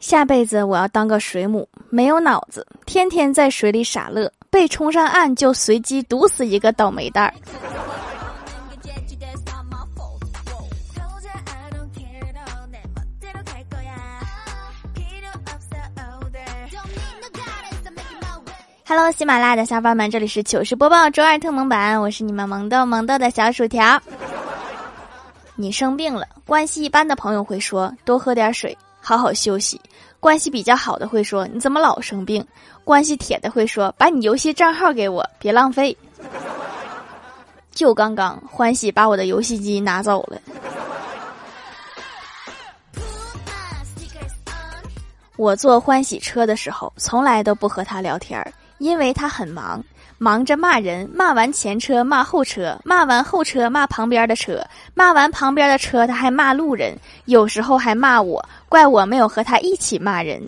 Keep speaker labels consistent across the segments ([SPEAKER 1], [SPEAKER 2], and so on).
[SPEAKER 1] 下辈子我要当个水母，没有脑子，天天在水里傻乐，被冲上岸就随机毒死一个倒霉蛋儿。Hello，喜马拉雅的小伙伴们，这里是糗事播报周二特蒙版，我是你们萌豆萌豆的小薯条。你生病了，关系一般的朋友会说多喝点水。好好休息，关系比较好的会说你怎么老生病？关系铁的会说把你游戏账号给我，别浪费。就刚刚欢喜把我的游戏机拿走了。我坐欢喜车的时候，从来都不和他聊天儿，因为他很忙。忙着骂人，骂完前车骂后车，骂完后车骂旁边的车，骂完旁边的车他还骂路人，有时候还骂我，怪我没有和他一起骂人。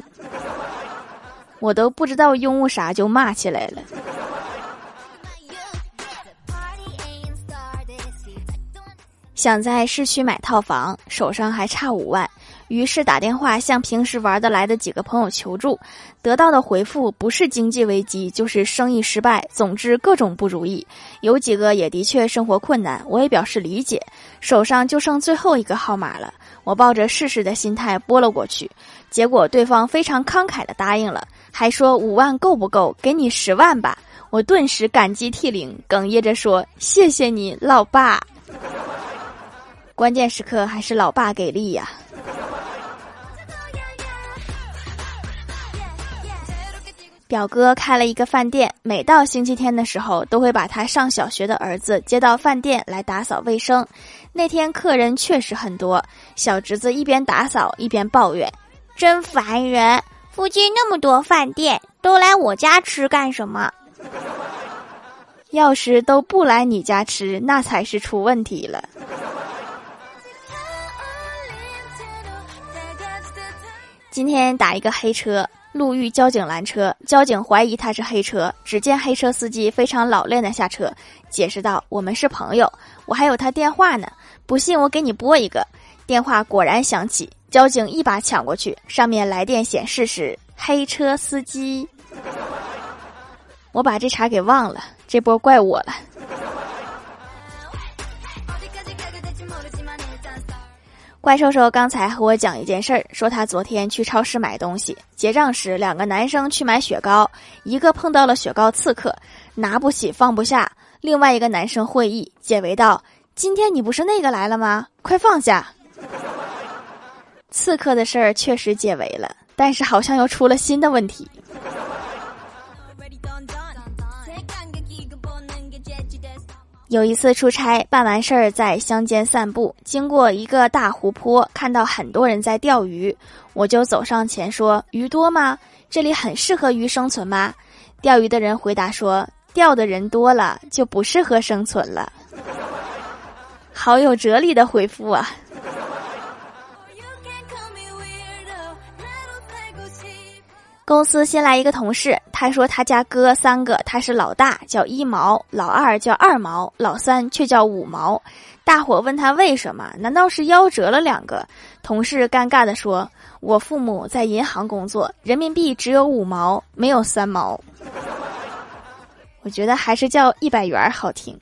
[SPEAKER 1] 我都不知道拥护啥就骂起来了。想在市区买套房，手上还差五万。于是打电话向平时玩得来的几个朋友求助，得到的回复不是经济危机，就是生意失败，总之各种不如意。有几个也的确生活困难，我也表示理解。手上就剩最后一个号码了，我抱着试试的心态拨了过去，结果对方非常慷慨的答应了，还说五万够不够？给你十万吧！我顿时感激涕零，哽咽着说：“谢谢你，老爸。”关键时刻还是老爸给力呀。表哥开了一个饭店，每到星期天的时候，都会把他上小学的儿子接到饭店来打扫卫生。那天客人确实很多，小侄子一边打扫一边抱怨：“真烦人！附近那么多饭店，都来我家吃干什么？要是都不来你家吃，那才是出问题了。”今天打一个黑车。路遇交警拦车，交警怀疑他是黑车。只见黑车司机非常老练的下车，解释道：“我们是朋友，我还有他电话呢。不信我给你拨一个。”电话果然响起，交警一把抢过去，上面来电显示是黑车司机。我把这茬给忘了，这波怪我了。怪兽兽刚才和我讲一件事儿，说他昨天去超市买东西，结账时两个男生去买雪糕，一个碰到了雪糕刺客，拿不起放不下，另外一个男生会意解围道：“今天你不是那个来了吗？快放下！”刺客的事儿确实解围了，但是好像又出了新的问题。有一次出差，办完事儿在乡间散步，经过一个大湖泊，看到很多人在钓鱼，我就走上前说：“鱼多吗？这里很适合鱼生存吗？”钓鱼的人回答说：“钓的人多了，就不适合生存了。”好有哲理的回复啊！公司新来一个同事，他说他家哥三个，他是老大，叫一毛，老二叫二毛，老三却叫五毛。大伙问他为什么？难道是夭折了两个？同事尴尬的说：“我父母在银行工作，人民币只有五毛，没有三毛。”我觉得还是叫一百元好听。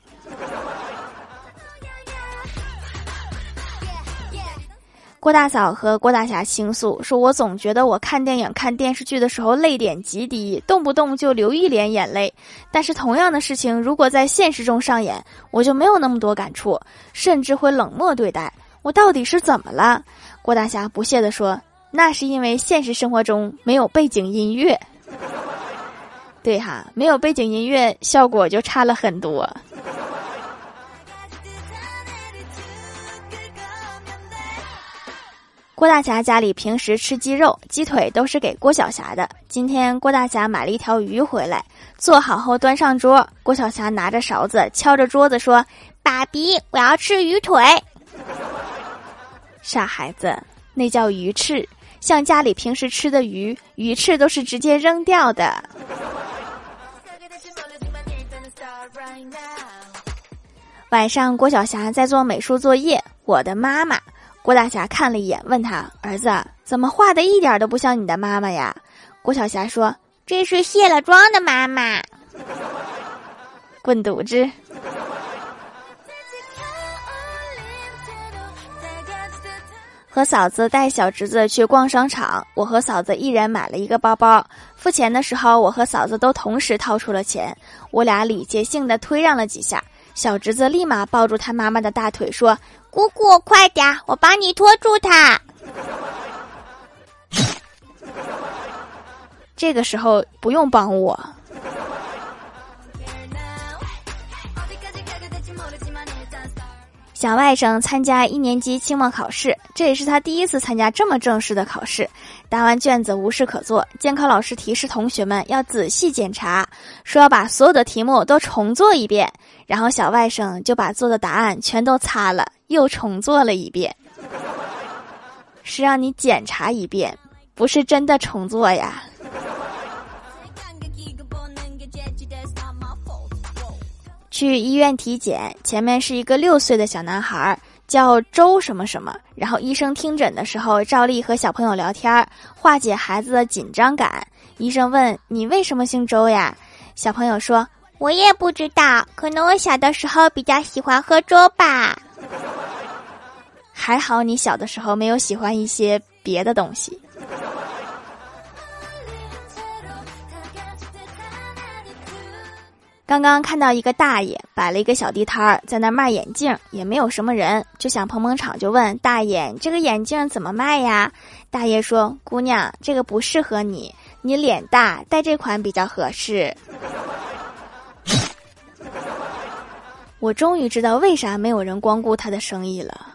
[SPEAKER 1] 郭大嫂和郭大侠倾诉说：“我总觉得我看电影、看电视剧的时候泪点极低，动不动就流一脸眼泪。但是同样的事情如果在现实中上演，我就没有那么多感触，甚至会冷漠对待。我到底是怎么了？”郭大侠不屑地说：“那是因为现实生活中没有背景音乐。对哈，没有背景音乐，效果就差了很多。”郭大侠家里平时吃鸡肉、鸡腿都是给郭晓霞的。今天郭大侠买了一条鱼回来，做好后端上桌。郭晓霞拿着勺子敲着桌子说：“爸比，我要吃鱼腿。”傻孩子，那叫鱼翅，像家里平时吃的鱼，鱼翅都是直接扔掉的。晚上，郭晓霞在做美术作业。我的妈妈。郭大侠看了一眼，问他儿子怎么画的一点都不像你的妈妈呀？郭晓霞说：“
[SPEAKER 2] 这是卸了妆的妈妈。”
[SPEAKER 1] 滚犊子！和嫂子带小侄子去逛商场，我和嫂子一人买了一个包包。付钱的时候，我和嫂子都同时掏出了钱，我俩礼节性的推让了几下。小侄子立马抱住他妈妈的大腿说：“
[SPEAKER 2] 姑姑，快点，我帮你拖住他。”
[SPEAKER 1] 这个时候不用帮我。小外甥参加一年级期末考试，这也是他第一次参加这么正式的考试。答完卷子无事可做，监考老师提示同学们要仔细检查，说要把所有的题目都重做一遍。然后小外甥就把做的答案全都擦了，又重做了一遍。是让你检查一遍，不是真的重做呀。去医院体检，前面是一个六岁的小男孩，叫周什么什么。然后医生听诊的时候，照例和小朋友聊天，化解孩子的紧张感。医生问：“你为什么姓周呀？”小朋友说：“
[SPEAKER 2] 我也不知道，可能我小的时候比较喜欢喝粥吧。”
[SPEAKER 1] 还好你小的时候没有喜欢一些别的东西。刚刚看到一个大爷摆了一个小地摊儿，在那卖眼镜，也没有什么人，就想捧捧场，就问大爷：“这个眼镜怎么卖呀？”大爷说：“姑娘，这个不适合你，你脸大，戴这款比较合适。”我终于知道为啥没有人光顾他的生意了。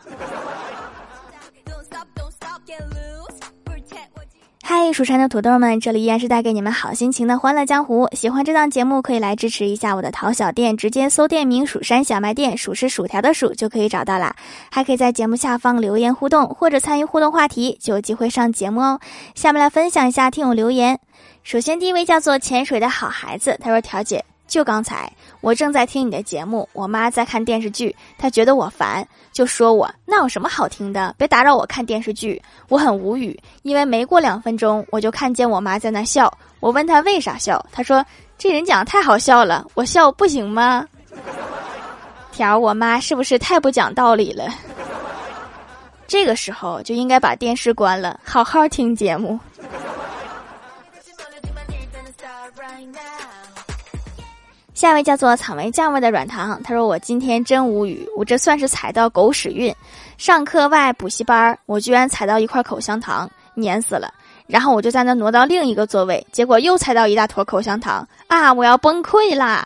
[SPEAKER 1] 嗨，蜀山的土豆们，这里依然是带给你们好心情的欢乐江湖。喜欢这档节目，可以来支持一下我的淘小店，直接搜店名“蜀山小卖店”，数是薯条的数就可以找到啦。还可以在节目下方留言互动，或者参与互动话题，就有机会上节目哦。下面来分享一下听友留言。首先第一位叫做潜水的好孩子，他说：“条姐。”就刚才，我正在听你的节目，我妈在看电视剧，她觉得我烦，就说我那有什么好听的，别打扰我看电视剧。我很无语，因为没过两分钟，我就看见我妈在那笑。我问她为啥笑，她说这人讲太好笑了，我笑不行吗？条，我妈是不是太不讲道理了？这个时候就应该把电视关了，好好听节目。下一位叫做草莓酱味的软糖，他说：“我今天真无语，我这算是踩到狗屎运。上课外补习班，我居然踩到一块口香糖，碾死了。然后我就在那挪到另一个座位，结果又踩到一大坨口香糖啊！我要崩溃啦！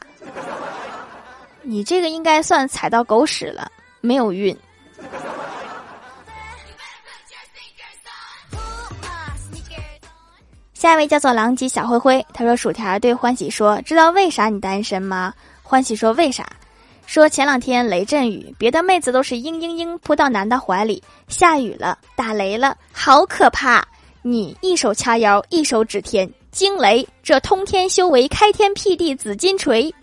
[SPEAKER 1] 你这个应该算踩到狗屎了，没有运。”下一位叫做狼藉小灰灰，他说：“薯条对欢喜说，知道为啥你单身吗？”欢喜说：“为啥？”说前两天雷阵雨，别的妹子都是嘤嘤嘤扑到男的怀里，下雨了，打雷了，好可怕！你一手掐腰，一手指天，惊雷！这通天修为，开天辟地，紫金锤。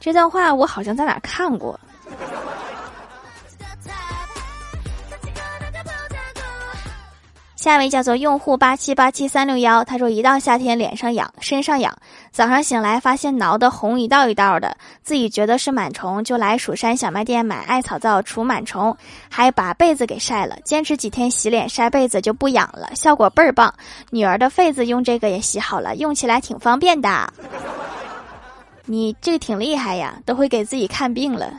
[SPEAKER 1] 这段话我好像在哪看过。下一位叫做用户八七八七三六幺，他说一到夏天脸上痒，身上痒，早上醒来发现挠的红一道一道的，自己觉得是螨虫，就来蜀山小卖店买艾草皂除螨虫，还把被子给晒了，坚持几天洗脸晒被子就不痒了，效果倍儿棒。女儿的痱子用这个也洗好了，用起来挺方便的。你这个挺厉害呀，都会给自己看病了。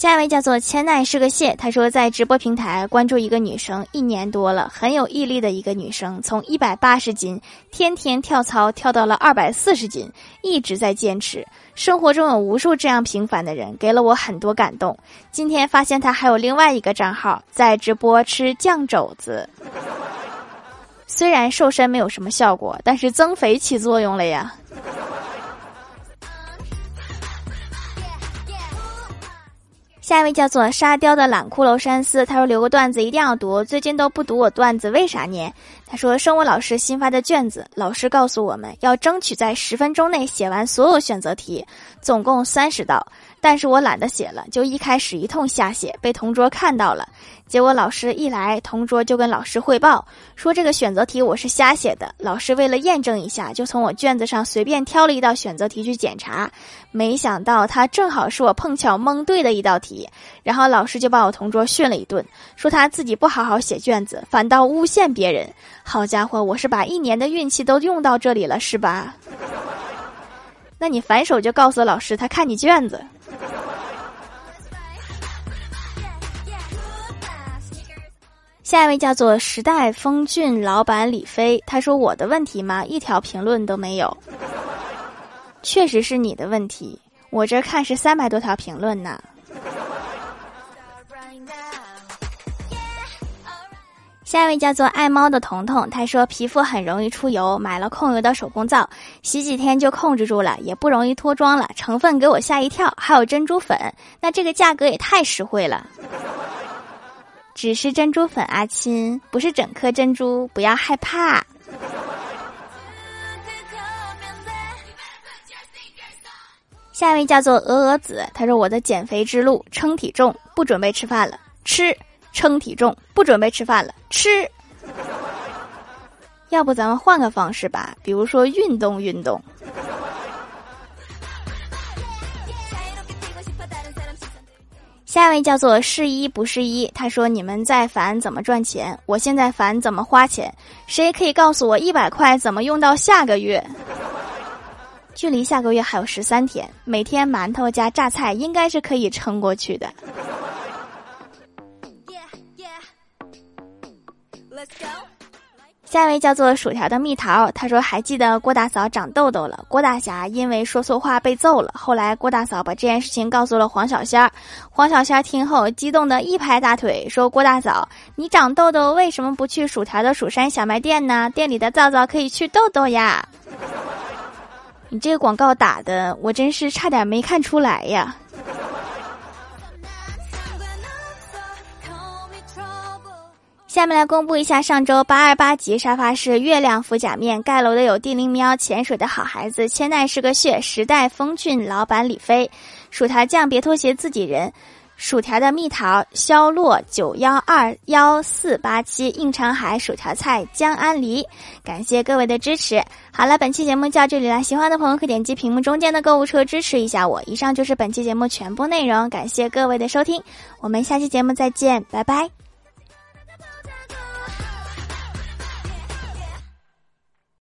[SPEAKER 1] 下一位叫做千奈是个蟹，他说在直播平台关注一个女生一年多了，很有毅力的一个女生，从一百八十斤天天跳操跳到了二百四十斤，一直在坚持。生活中有无数这样平凡的人，给了我很多感动。今天发现他还有另外一个账号在直播吃酱肘子，虽然瘦身没有什么效果，但是增肥起作用了呀。下一位叫做沙雕的懒骷髅山寺，他说留个段子一定要读，最近都不读我段子，为啥呢？他说生物老师新发的卷子，老师告诉我们要争取在十分钟内写完所有选择题，总共三十道。但是我懒得写了，就一开始一通瞎写，被同桌看到了。结果老师一来，同桌就跟老师汇报说这个选择题我是瞎写的。老师为了验证一下，就从我卷子上随便挑了一道选择题去检查，没想到他正好是我碰巧蒙对的一道题。然后老师就把我同桌训了一顿，说他自己不好好写卷子，反倒诬陷别人。好家伙，我是把一年的运气都用到这里了，是吧？那你反手就告诉老师，他看你卷子。下一位叫做时代风骏老板李飞，他说：“我的问题吗？一条评论都没有。确实是你的问题，我这看是三百多条评论呢。”下一位叫做爱猫的彤彤，他说皮肤很容易出油，买了控油的手工皂，洗几天就控制住了，也不容易脱妆了。成分给我吓一跳，还有珍珠粉，那这个价格也太实惠了。只是珍珠粉啊，亲，不是整颗珍珠，不要害怕。下一位叫做鹅鹅子，他说我的减肥之路，称体重，不准备吃饭了，吃。称体重，不准备吃饭了，吃。要不咱们换个方式吧，比如说运动运动。下一位叫做是一不是一，他说你们在烦怎么赚钱，我现在烦怎么花钱，谁可以告诉我一百块怎么用到下个月？距离下个月还有十三天，每天馒头加榨菜应该是可以撑过去的。下一位叫做薯条的蜜桃，他说还记得郭大嫂长痘痘了，郭大侠因为说错话被揍了。后来郭大嫂把这件事情告诉了黄小仙儿，黄小仙听后激动的一拍大腿，说郭大嫂，你长痘痘为什么不去薯条的蜀山小卖店呢？店里的皂皂可以去痘痘呀。你这个广告打的，我真是差点没看出来呀。下面来公布一下上周八二八级沙发是月亮敷甲面盖楼的有地灵喵、潜水的好孩子、千代是个血、时代风骏、老板李飞、薯条酱别拖鞋自己人、薯条的蜜桃、肖洛九幺二幺四八七、应长海、薯条菜、江安梨，感谢各位的支持。好了，本期节目就到这里了，喜欢的朋友可点击屏幕中间的购物车支持一下我。以上就是本期节目全部内容，感谢各位的收听，我们下期节目再见，拜拜。